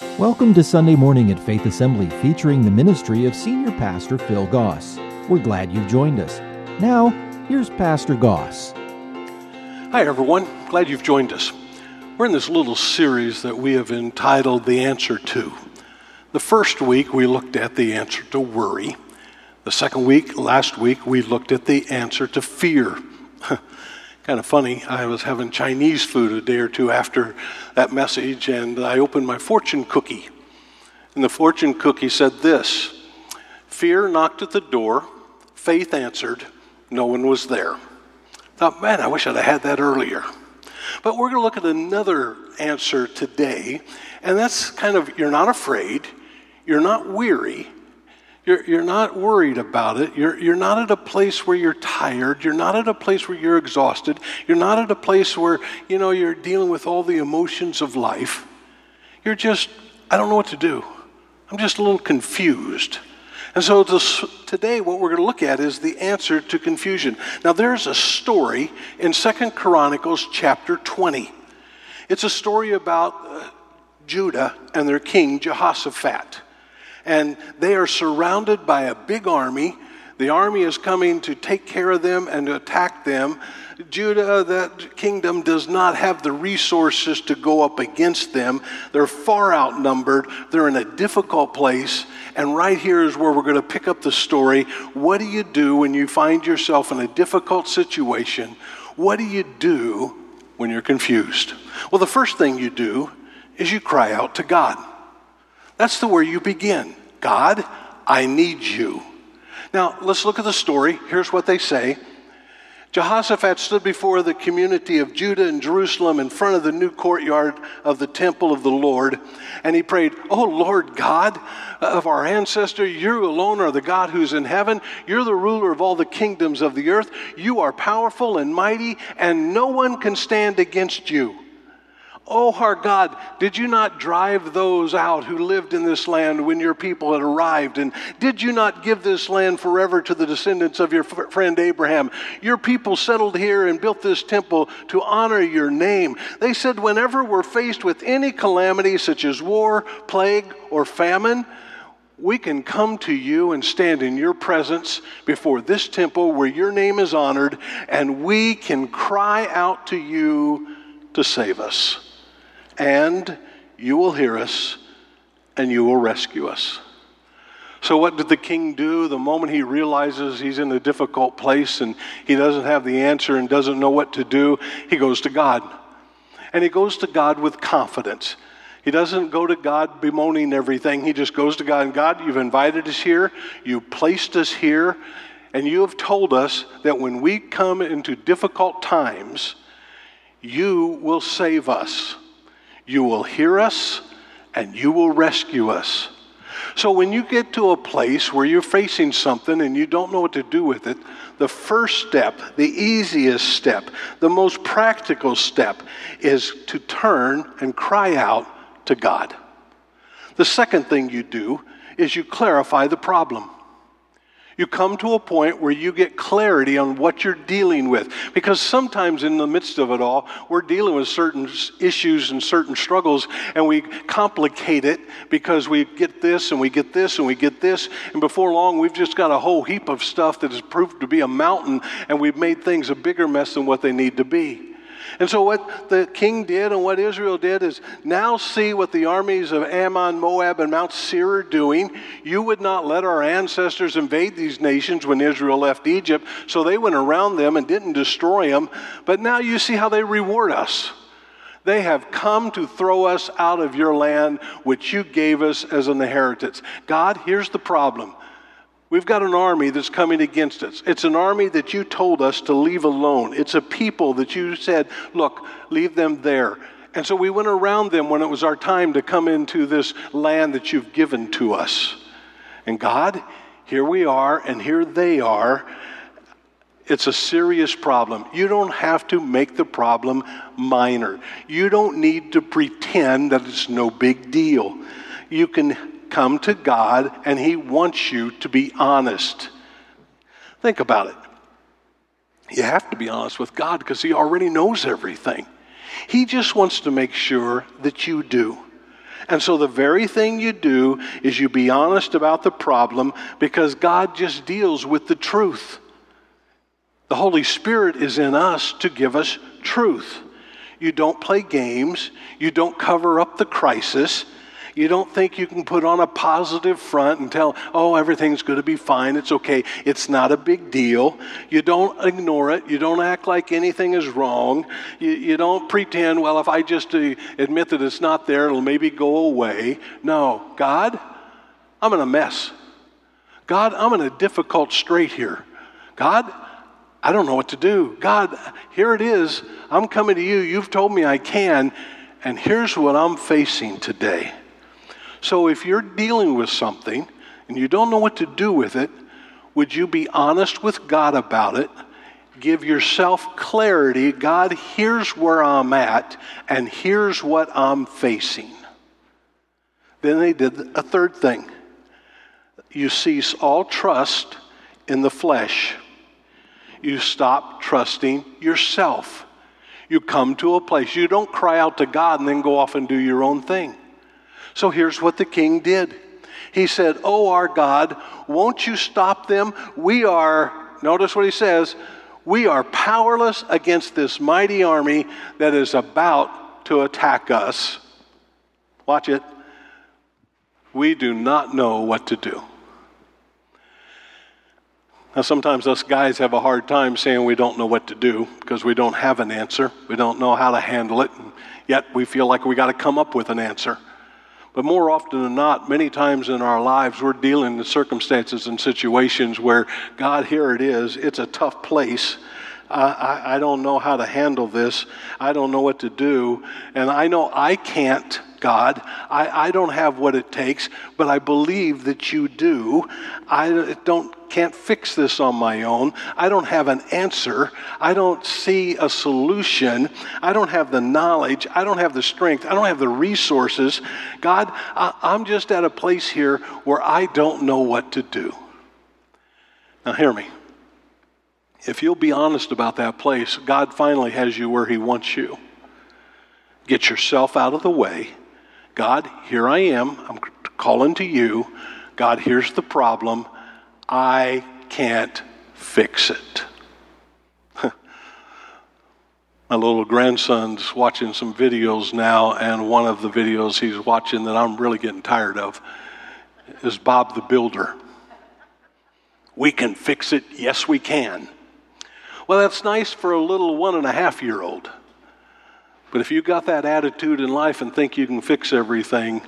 Welcome to Sunday Morning at Faith Assembly featuring the ministry of Senior Pastor Phil Goss. We're glad you've joined us. Now, here's Pastor Goss. Hi, everyone. Glad you've joined us. We're in this little series that we have entitled The Answer To. The first week, we looked at the answer to worry. The second week, last week, we looked at the answer to fear. kind of funny. I was having Chinese food a day or two after that message, and I opened my fortune cookie. And the fortune cookie said this Fear knocked at the door, faith answered, no one was there. Thought, man, I wish I'd have had that earlier. But we're going to look at another answer today, and that's kind of you're not afraid, you're not weary, you're, you're not worried about it. You're, you're not at a place where you're tired. You're not at a place where you're exhausted. You're not at a place where, you know, you're dealing with all the emotions of life. You're just, I don't know what to do. I'm just a little confused. And so this, today, what we're going to look at is the answer to confusion. Now, there's a story in Second Chronicles chapter 20. It's a story about uh, Judah and their king Jehoshaphat and they are surrounded by a big army. The army is coming to take care of them and to attack them. Judah, that kingdom, does not have the resources to go up against them. They're far outnumbered. They're in a difficult place. And right here is where we're going to pick up the story. What do you do when you find yourself in a difficult situation? What do you do when you're confused? Well, the first thing you do is you cry out to God. That's the where you begin. God, I need you. Now, let's look at the story. Here's what they say Jehoshaphat stood before the community of Judah and Jerusalem in front of the new courtyard of the temple of the Lord, and he prayed, Oh Lord God of our ancestor, you alone are the God who's in heaven. You're the ruler of all the kingdoms of the earth. You are powerful and mighty, and no one can stand against you. Oh, our God, did you not drive those out who lived in this land when your people had arrived? And did you not give this land forever to the descendants of your friend Abraham? Your people settled here and built this temple to honor your name. They said, whenever we're faced with any calamity, such as war, plague, or famine, we can come to you and stand in your presence before this temple where your name is honored, and we can cry out to you to save us and you will hear us, and you will rescue us. So, what did the king do the moment he realizes he's in a difficult place and he doesn't have the answer and doesn't know what to do? He goes to God. And he goes to God with confidence. He doesn't go to God bemoaning everything. He just goes to God and God, you've invited us here, you placed us here, and you have told us that when we come into difficult times, you will save us. You will hear us and you will rescue us. So, when you get to a place where you're facing something and you don't know what to do with it, the first step, the easiest step, the most practical step is to turn and cry out to God. The second thing you do is you clarify the problem you come to a point where you get clarity on what you're dealing with. Because sometimes in the midst of it all, we're dealing with certain issues and certain struggles, and we complicate it because we get this and we get this and we get this, and before long, we've just got a whole heap of stuff that has proved to be a mountain, and we've made things a bigger mess than what they need to be. And so, what the king did and what Israel did is now see what the armies of Ammon, Moab, and Mount Seir are doing. You would not let our ancestors invade these nations when Israel left Egypt, so they went around them and didn't destroy them. But now you see how they reward us. They have come to throw us out of your land, which you gave us as an inheritance. God, here's the problem. We've got an army that's coming against us. It's an army that you told us to leave alone. It's a people that you said, look, leave them there. And so we went around them when it was our time to come into this land that you've given to us. And God, here we are, and here they are. It's a serious problem. You don't have to make the problem minor. You don't need to pretend that it's no big deal. You can come to God and He wants you to be honest. Think about it. You have to be honest with God because He already knows everything. He just wants to make sure that you do. And so the very thing you do is you be honest about the problem because God just deals with the truth. The Holy Spirit is in us to give us truth. You don't play games, you don't cover up the crisis. You don't think you can put on a positive front and tell, oh, everything's going to be fine. It's okay. It's not a big deal. You don't ignore it. You don't act like anything is wrong. You, you don't pretend, well, if I just uh, admit that it's not there, it'll maybe go away. No, God, I'm in a mess. God, I'm in a difficult strait here. God, I don't know what to do. God, here it is. I'm coming to you. You've told me I can, and here's what I'm facing today. So if you're dealing with something and you don't know what to do with it, would you be honest with God about it? Give yourself clarity. God, here's where I'm at, and here's what I'm facing. Then they did a third thing. You cease all trust in the flesh. You stop trusting yourself. You come to a place. You don't cry out to God and then go off and do your own thing. So here's what the king did. He said, Oh, our God, won't you stop them? We are, notice what he says, we are powerless against this mighty army that is about to attack us. Watch it. We do not know what to do. Now, sometimes us guys have a hard time saying we don't know what to do because we don't have an answer. We don't know how to handle it, and yet we feel like we got to come up with an answer. But more often than not, many times in our lives, we're dealing with circumstances and situations where, God, here it is. It's a tough place. I, I, I don't know how to handle this. I don't know what to do. And I know I can't, God. I, I don't have what it takes, but I believe that you do. I don't can't fix this on my own. I don't have an answer. I don't see a solution. I don't have the knowledge. I don't have the strength. I don't have the resources. God, I, I'm just at a place here where I don't know what to do. Now, hear me. If you'll be honest about that place, God finally has you where He wants you. Get yourself out of the way. God, here I am. I'm calling to you. God, here's the problem. I can't fix it. My little grandson's watching some videos now, and one of the videos he's watching that I'm really getting tired of is Bob the Builder. We can fix it. Yes, we can. Well, that's nice for a little one and a half year old. But if you got that attitude in life and think you can fix everything,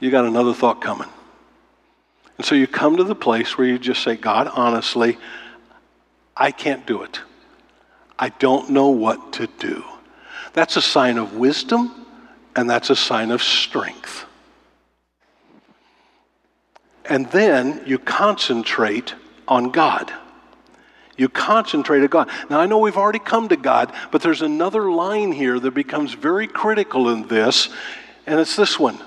you got another thought coming. And so you come to the place where you just say, God, honestly, I can't do it. I don't know what to do. That's a sign of wisdom and that's a sign of strength. And then you concentrate on God. You concentrate on God. Now, I know we've already come to God, but there's another line here that becomes very critical in this, and it's this one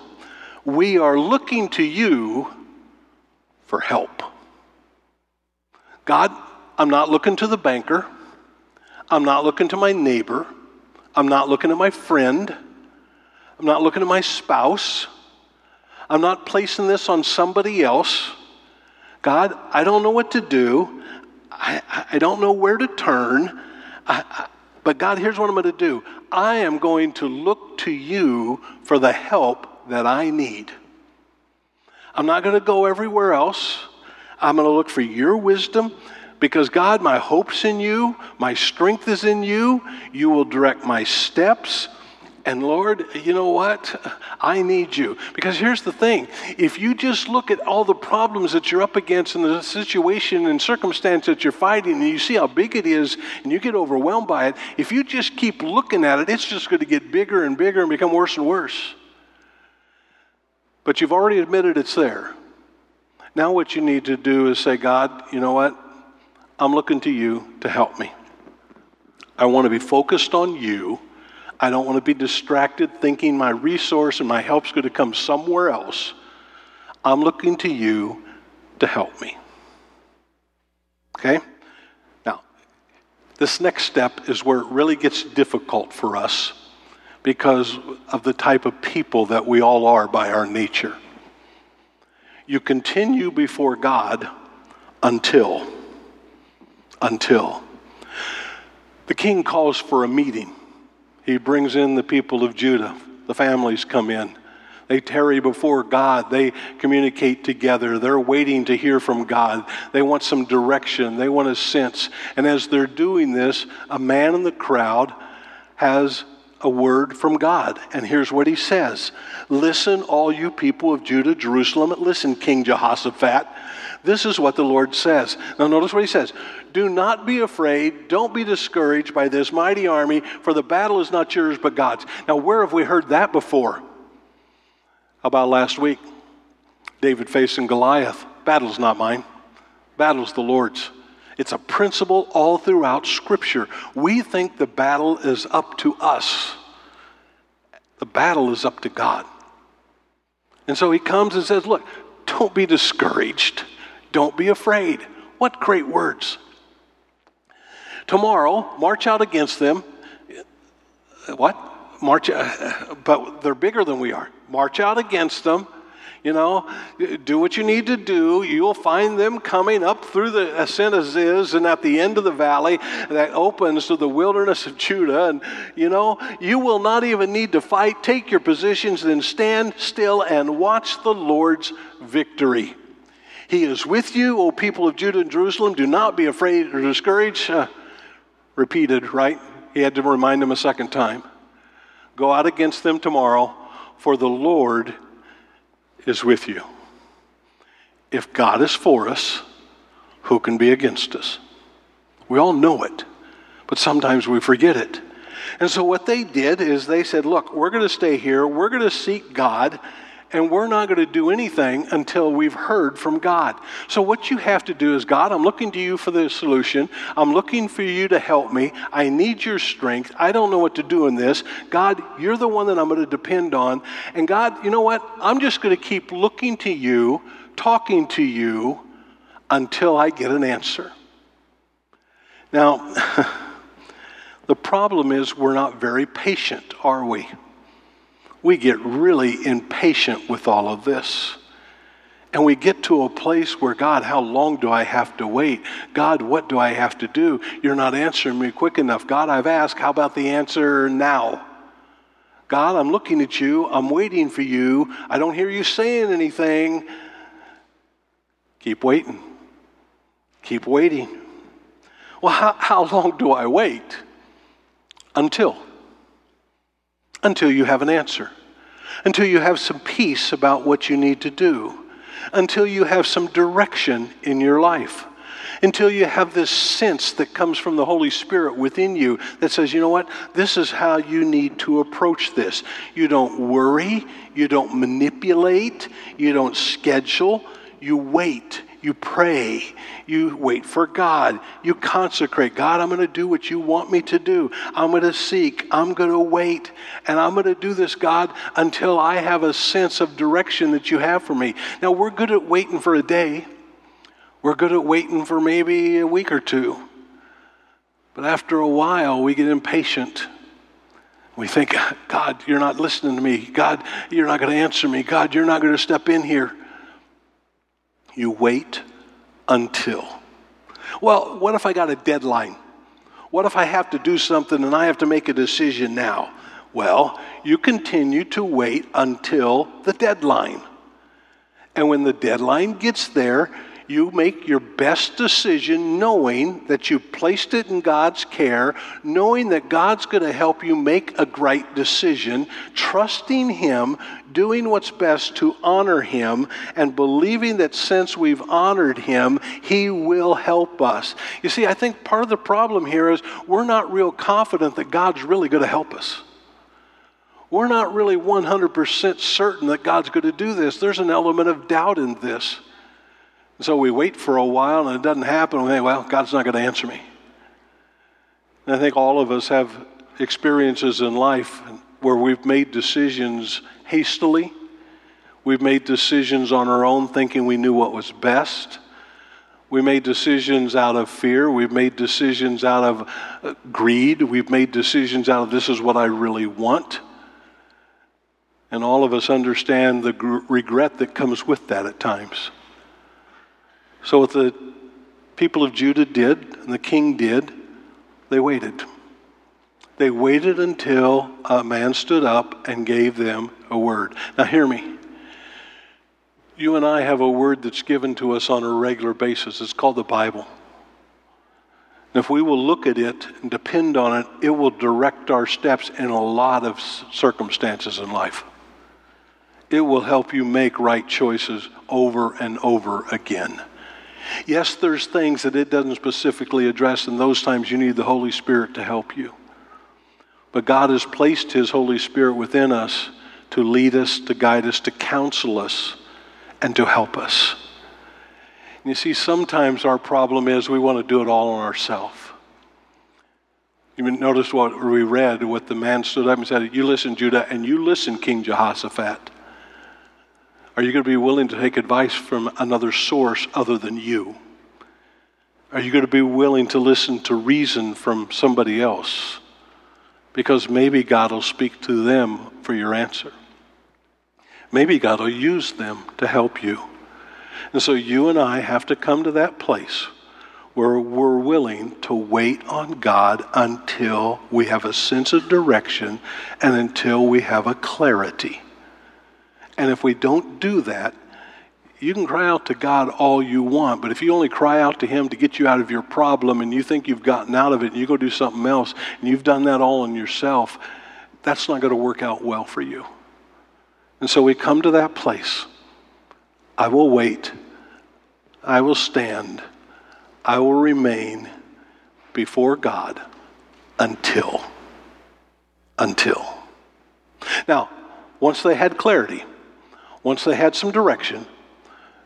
We are looking to you for help. God, I'm not looking to the banker. I'm not looking to my neighbor. I'm not looking at my friend. I'm not looking at my spouse. I'm not placing this on somebody else. God, I don't know what to do. I, I don't know where to turn. I, I, but God, here's what I'm going to do I am going to look to you for the help that I need. I'm not going to go everywhere else. I'm going to look for your wisdom because, God, my hope's in you, my strength is in you. You will direct my steps. And Lord, you know what? I need you. Because here's the thing if you just look at all the problems that you're up against and the situation and circumstance that you're fighting, and you see how big it is, and you get overwhelmed by it, if you just keep looking at it, it's just going to get bigger and bigger and become worse and worse. But you've already admitted it's there. Now, what you need to do is say, God, you know what? I'm looking to you to help me. I want to be focused on you. I don't want to be distracted thinking my resource and my help's going to come somewhere else. I'm looking to you to help me. Okay? Now, this next step is where it really gets difficult for us because of the type of people that we all are by our nature. You continue before God until, until. The king calls for a meeting. He brings in the people of Judah. The families come in. They tarry before God. They communicate together. They're waiting to hear from God. They want some direction. They want a sense. And as they're doing this, a man in the crowd has a word from God. And here's what he says Listen, all you people of Judah, Jerusalem. Listen, King Jehoshaphat. This is what the Lord says. Now, notice what he says Do not be afraid. Don't be discouraged by this mighty army, for the battle is not yours, but God's. Now, where have we heard that before? About last week? David facing Goliath. Battle's not mine, battle's the Lord's. It's a principle all throughout Scripture. We think the battle is up to us, the battle is up to God. And so he comes and says, Look, don't be discouraged, don't be afraid. What great words. Tomorrow, march out against them. What? March, uh, but they're bigger than we are. March out against them you know, do what you need to do. You'll find them coming up through the ascent of Ziz and at the end of the valley that opens to the wilderness of Judah. And, you know, you will not even need to fight. Take your positions, then stand still and watch the Lord's victory. He is with you, O people of Judah and Jerusalem. Do not be afraid or discouraged. Uh, repeated, right? He had to remind them a second time. Go out against them tomorrow, for the Lord is with you. If God is for us, who can be against us? We all know it, but sometimes we forget it. And so, what they did is they said, Look, we're going to stay here, we're going to seek God, and we're not going to do anything until we've heard from God. So, what you have to do is, God, I'm looking to you for the solution. I'm looking for you to help me. I need your strength. I don't know what to do in this. God, you're the one that I'm going to depend on. And, God, you know what? I'm just going to keep looking to you, talking to you until I get an answer. Now, the problem is we're not very patient, are we? We get really impatient with all of this. And we get to a place where, God, how long do I have to wait? God, what do I have to do? You're not answering me quick enough. God, I've asked, how about the answer now? God, I'm looking at you. I'm waiting for you. I don't hear you saying anything. Keep waiting. Keep waiting. Well, how, how long do I wait? Until until you have an answer, until you have some peace about what you need to do, until you have some direction in your life, until you have this sense that comes from the Holy Spirit within you that says, you know what, this is how you need to approach this. You don't worry, you don't manipulate, you don't schedule, you wait you pray. You wait for God. You consecrate. God, I'm going to do what you want me to do. I'm going to seek. I'm going to wait. And I'm going to do this, God, until I have a sense of direction that you have for me. Now, we're good at waiting for a day, we're good at waiting for maybe a week or two. But after a while, we get impatient. We think, God, you're not listening to me. God, you're not going to answer me. God, you're not going to step in here. You wait until. Well, what if I got a deadline? What if I have to do something and I have to make a decision now? Well, you continue to wait until the deadline. And when the deadline gets there, you make your best decision knowing that you placed it in God's care, knowing that God's going to help you make a great decision, trusting Him, doing what's best to honor Him, and believing that since we've honored Him, He will help us. You see, I think part of the problem here is we're not real confident that God's really going to help us we're not really 100% certain that God's going to do this. There's an element of doubt in this. And so we wait for a while and it doesn't happen. We think, well, God's not going to answer me. And I think all of us have experiences in life where we've made decisions hastily. We've made decisions on our own thinking we knew what was best. We made decisions out of fear. We've made decisions out of uh, greed. We've made decisions out of this is what I really want. And all of us understand the gr- regret that comes with that at times. So, what the people of Judah did, and the king did, they waited. They waited until a man stood up and gave them a word. Now, hear me. You and I have a word that's given to us on a regular basis. It's called the Bible. And if we will look at it and depend on it, it will direct our steps in a lot of circumstances in life. It will help you make right choices over and over again. Yes, there's things that it doesn't specifically address, and those times you need the Holy Spirit to help you. But God has placed His Holy Spirit within us to lead us, to guide us, to counsel us, and to help us. You see, sometimes our problem is we want to do it all on ourselves. You notice what we read, what the man stood up and said, You listen, Judah, and you listen, King Jehoshaphat. Are you going to be willing to take advice from another source other than you? Are you going to be willing to listen to reason from somebody else? Because maybe God will speak to them for your answer. Maybe God will use them to help you. And so you and I have to come to that place where we're willing to wait on God until we have a sense of direction and until we have a clarity. And if we don't do that, you can cry out to God all you want, but if you only cry out to Him to get you out of your problem and you think you've gotten out of it and you go do something else and you've done that all on yourself, that's not going to work out well for you. And so we come to that place I will wait. I will stand. I will remain before God until. Until. Now, once they had clarity, once they had some direction,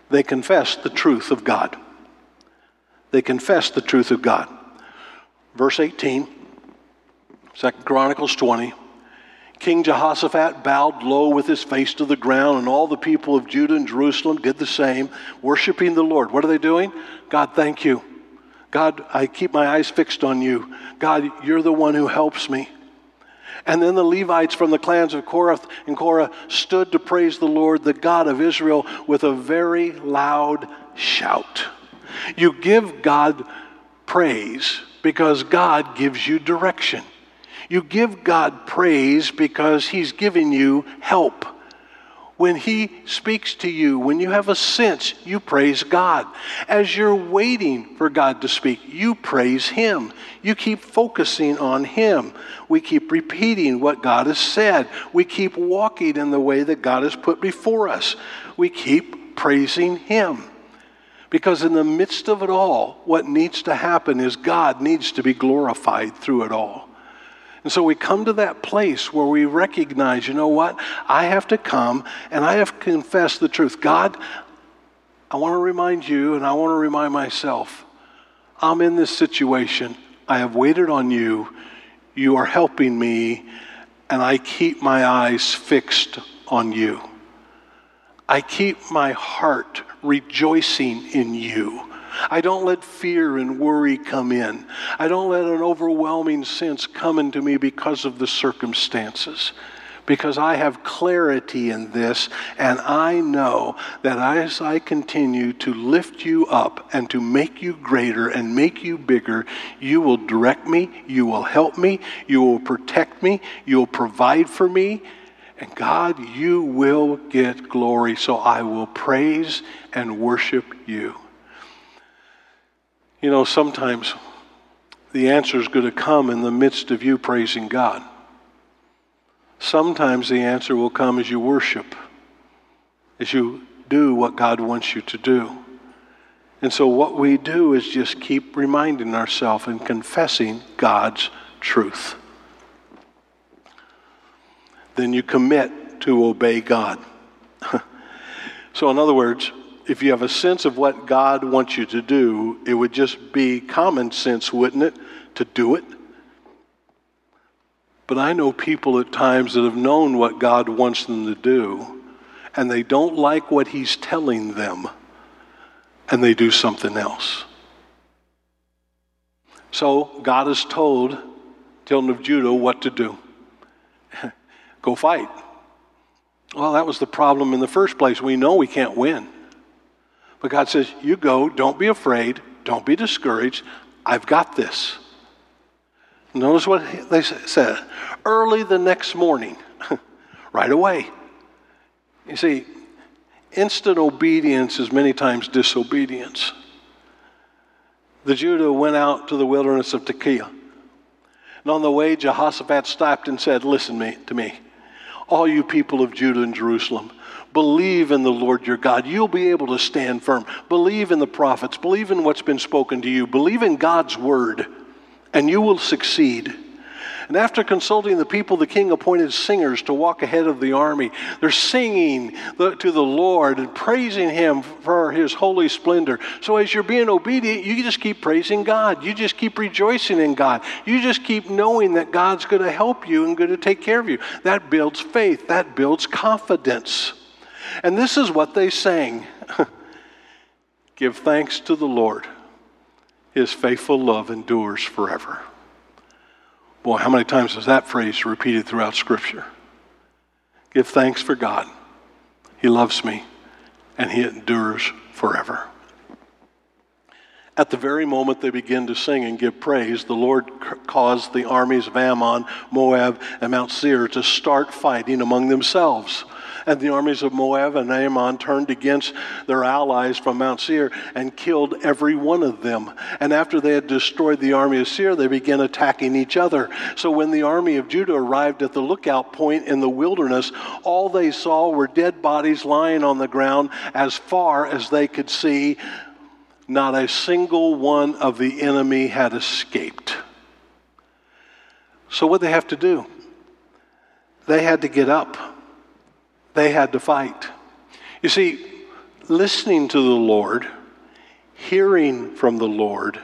they confessed the truth of God. They confessed the truth of God. Verse 18, 2 Chronicles 20. King Jehoshaphat bowed low with his face to the ground, and all the people of Judah and Jerusalem did the same, worshiping the Lord. What are they doing? God, thank you. God, I keep my eyes fixed on you. God, you're the one who helps me. And then the Levites from the clans of Kohath and Korah stood to praise the Lord, the God of Israel, with a very loud shout. You give God praise because God gives you direction. You give God praise because He's giving you help. When He speaks to you, when you have a sense, you praise God. As you're waiting for God to speak, you praise Him. You keep focusing on Him. We keep repeating what God has said. We keep walking in the way that God has put before us. We keep praising Him. Because in the midst of it all, what needs to happen is God needs to be glorified through it all. And so we come to that place where we recognize, you know what? I have to come and I have to confess the truth. God, I want to remind you and I want to remind myself I'm in this situation. I have waited on you. You are helping me, and I keep my eyes fixed on you. I keep my heart rejoicing in you. I don't let fear and worry come in. I don't let an overwhelming sense come into me because of the circumstances. Because I have clarity in this, and I know that as I continue to lift you up and to make you greater and make you bigger, you will direct me, you will help me, you will protect me, you will provide for me, and God, you will get glory. So I will praise and worship you. You know, sometimes the answer is going to come in the midst of you praising God. Sometimes the answer will come as you worship, as you do what God wants you to do. And so, what we do is just keep reminding ourselves and confessing God's truth. Then you commit to obey God. so, in other words, if you have a sense of what God wants you to do, it would just be common sense, wouldn't it, to do it? But I know people at times that have known what God wants them to do, and they don't like what He's telling them, and they do something else. So God has told children of Judah what to do go fight. Well, that was the problem in the first place. We know we can't win. But God says, You go, don't be afraid, don't be discouraged. I've got this. Notice what they said. Early the next morning, right away. You see, instant obedience is many times disobedience. The Judah went out to the wilderness of Tekoa. And on the way, Jehoshaphat stopped and said, Listen me, to me, all you people of Judah and Jerusalem. Believe in the Lord your God. You'll be able to stand firm. Believe in the prophets. Believe in what's been spoken to you. Believe in God's word, and you will succeed. And after consulting the people, the king appointed singers to walk ahead of the army. They're singing to the Lord and praising him for his holy splendor. So as you're being obedient, you just keep praising God. You just keep rejoicing in God. You just keep knowing that God's going to help you and going to take care of you. That builds faith, that builds confidence. And this is what they sang Give thanks to the Lord, his faithful love endures forever. Boy, how many times is that phrase repeated throughout Scripture? Give thanks for God. He loves me, and He endures forever. At the very moment they begin to sing and give praise, the Lord caused the armies of Ammon, Moab, and Mount Seir to start fighting among themselves. And the armies of Moab and Ammon turned against their allies from Mount Seir and killed every one of them. And after they had destroyed the army of Seir, they began attacking each other. So when the army of Judah arrived at the lookout point in the wilderness, all they saw were dead bodies lying on the ground as far as they could see. Not a single one of the enemy had escaped. So, what they have to do? They had to get up they had to fight. You see, listening to the Lord, hearing from the Lord,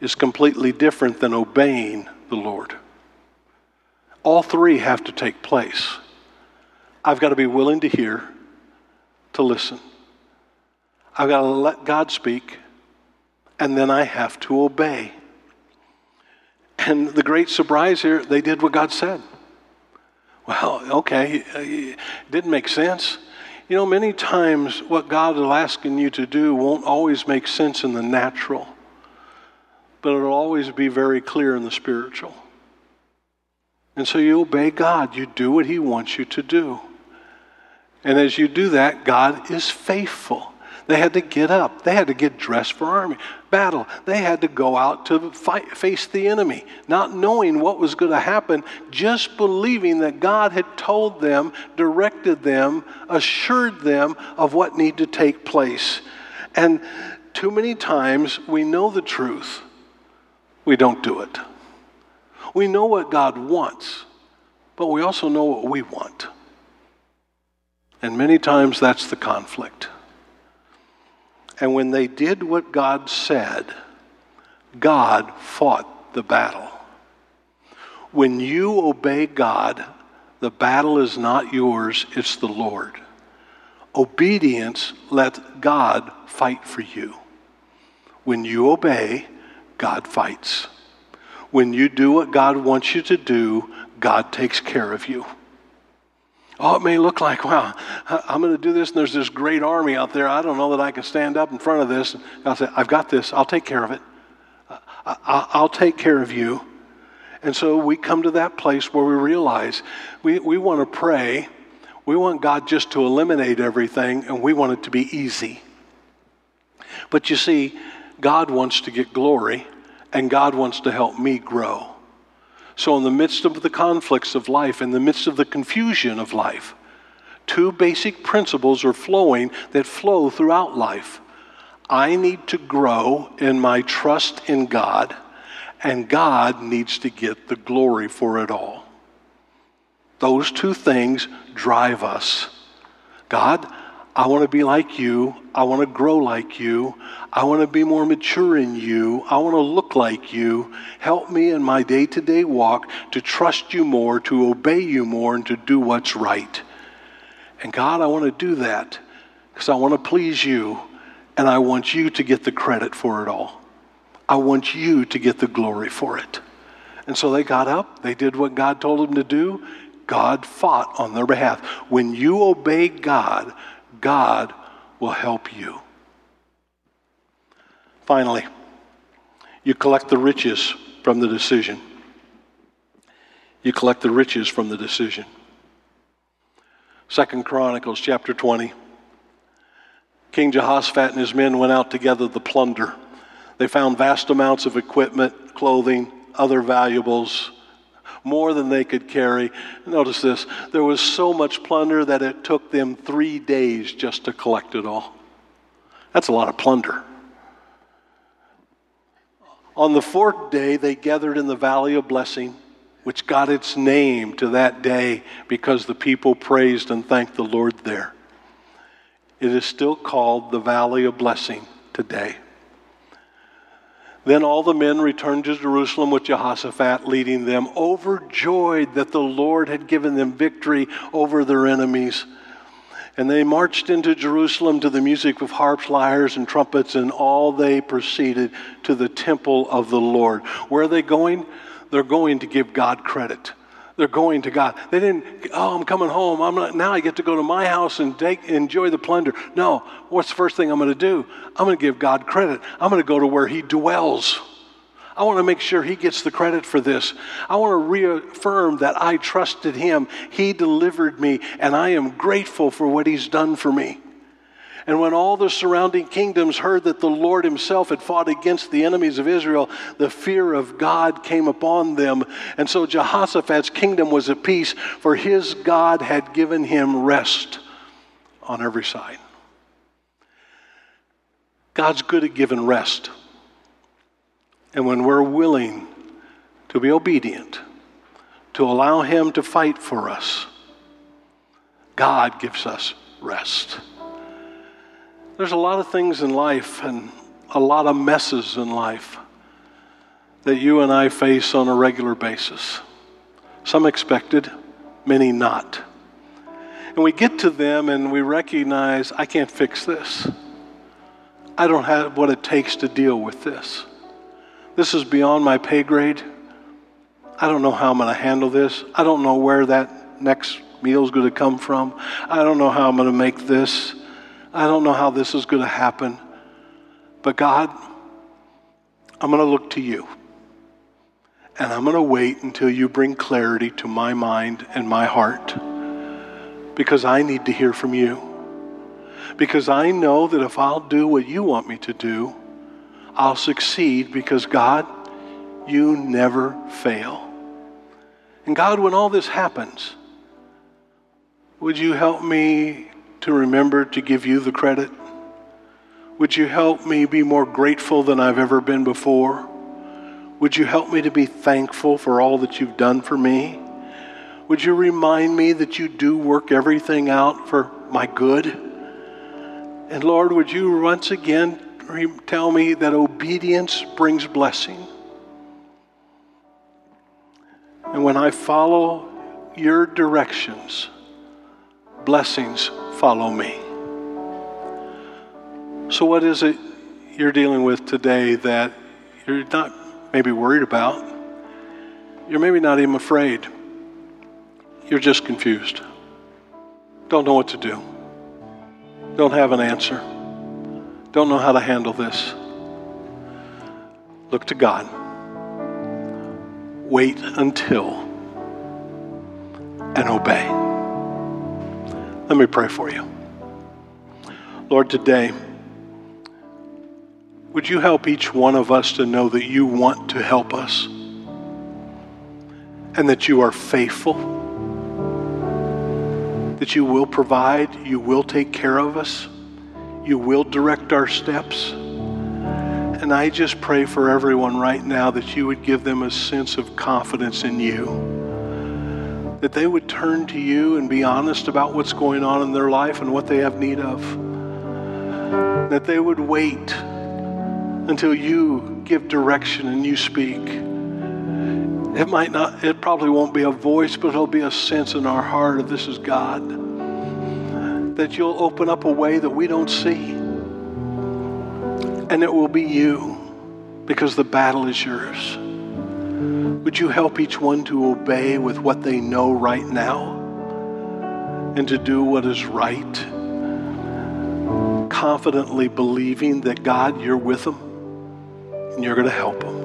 is completely different than obeying the Lord. All three have to take place. I've got to be willing to hear, to listen. I've got to let God speak, and then I have to obey. And the great surprise here, they did what God said. Well, okay, uh, it didn't make sense. You know, many times what God is asking you to do won't always make sense in the natural, but it'll always be very clear in the spiritual. And so you obey God, you do what He wants you to do. And as you do that, God is faithful. They had to get up. They had to get dressed for army battle. They had to go out to fight, face the enemy, not knowing what was going to happen, just believing that God had told them, directed them, assured them of what needed to take place. And too many times we know the truth, we don't do it. We know what God wants, but we also know what we want. And many times that's the conflict. And when they did what God said, God fought the battle. When you obey God, the battle is not yours, it's the Lord. Obedience let God fight for you. When you obey, God fights. When you do what God wants you to do, God takes care of you. Oh, it may look like, wow, I'm going to do this, and there's this great army out there. I don't know that I can stand up in front of this. I'll say, I've got this. I'll take care of it. I'll take care of you. And so we come to that place where we realize we, we want to pray. We want God just to eliminate everything, and we want it to be easy. But you see, God wants to get glory, and God wants to help me grow. So, in the midst of the conflicts of life, in the midst of the confusion of life, two basic principles are flowing that flow throughout life. I need to grow in my trust in God, and God needs to get the glory for it all. Those two things drive us. God, I want to be like you. I want to grow like you. I want to be more mature in you. I want to look like you. Help me in my day to day walk to trust you more, to obey you more, and to do what's right. And God, I want to do that because I want to please you and I want you to get the credit for it all. I want you to get the glory for it. And so they got up, they did what God told them to do, God fought on their behalf. When you obey God, God will help you. Finally, you collect the riches from the decision. You collect the riches from the decision. Second Chronicles chapter 20. King Jehoshaphat and his men went out to gather the plunder. They found vast amounts of equipment, clothing, other valuables, more than they could carry. Notice this there was so much plunder that it took them three days just to collect it all. That's a lot of plunder. On the fourth day, they gathered in the Valley of Blessing, which got its name to that day because the people praised and thanked the Lord there. It is still called the Valley of Blessing today. Then all the men returned to Jerusalem with Jehoshaphat leading them, overjoyed that the Lord had given them victory over their enemies. And they marched into Jerusalem to the music of harps, lyres, and trumpets, and all they proceeded to the temple of the Lord. Where are they going? They're going to give God credit. They're going to God. They didn't, oh, I'm coming home. I'm not, now I get to go to my house and take, enjoy the plunder. No, what's the first thing I'm going to do? I'm going to give God credit. I'm going to go to where He dwells. I want to make sure He gets the credit for this. I want to reaffirm that I trusted Him. He delivered me, and I am grateful for what He's done for me. And when all the surrounding kingdoms heard that the Lord himself had fought against the enemies of Israel, the fear of God came upon them. And so Jehoshaphat's kingdom was at peace, for his God had given him rest on every side. God's good at giving rest. And when we're willing to be obedient, to allow Him to fight for us, God gives us rest. There's a lot of things in life and a lot of messes in life that you and I face on a regular basis. Some expected, many not. And we get to them and we recognize, I can't fix this. I don't have what it takes to deal with this. This is beyond my pay grade. I don't know how I'm going to handle this. I don't know where that next meal is going to come from. I don't know how I'm going to make this. I don't know how this is going to happen, but God, I'm going to look to you. And I'm going to wait until you bring clarity to my mind and my heart because I need to hear from you. Because I know that if I'll do what you want me to do, I'll succeed because God, you never fail. And God, when all this happens, would you help me to remember to give you the credit? Would you help me be more grateful than I've ever been before? Would you help me to be thankful for all that you've done for me? Would you remind me that you do work everything out for my good? And Lord, would you once again tell me that obedience brings blessing? And when I follow your directions, blessings follow me. So, what is it you're dealing with today that you're not maybe worried about? You're maybe not even afraid. You're just confused. Don't know what to do. Don't have an answer. Don't know how to handle this. Look to God. Wait until and obey. Let me pray for you. Lord, today, would you help each one of us to know that you want to help us and that you are faithful, that you will provide, you will take care of us, you will direct our steps. And I just pray for everyone right now that you would give them a sense of confidence in you that they would turn to you and be honest about what's going on in their life and what they have need of. That they would wait until you give direction and you speak. It might not, it probably won't be a voice, but it'll be a sense in our heart of this is God. That you'll open up a way that we don't see. And it will be you because the battle is yours. Would you help each one to obey with what they know right now and to do what is right, confidently believing that God, you're with them and you're going to help them.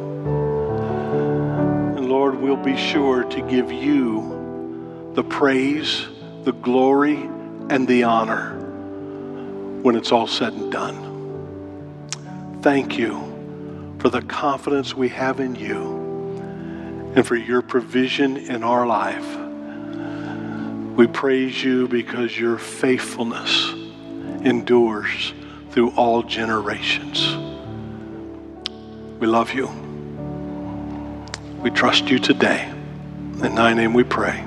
And Lord, we'll be sure to give you the praise, the glory, and the honor when it's all said and done. Thank you for the confidence we have in you and for your provision in our life. We praise you because your faithfulness endures through all generations. We love you. We trust you today. In thy name we pray.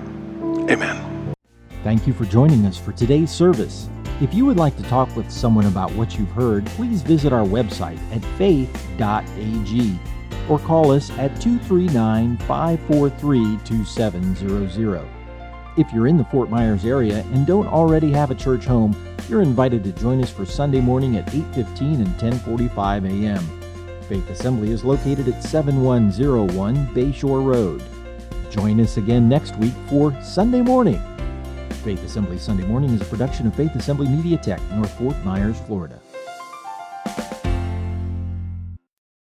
Amen. Thank you for joining us for today's service. If you would like to talk with someone about what you've heard, please visit our website at faith.ag or call us at 239 543 2700. If you're in the Fort Myers area and don't already have a church home, you're invited to join us for Sunday morning at 8:15 and 10:45 a.m. Faith Assembly is located at 7101 Bayshore Road. Join us again next week for Sunday morning. Faith Assembly Sunday Morning is a production of Faith Assembly Media Tech, North Fort Myers, Florida.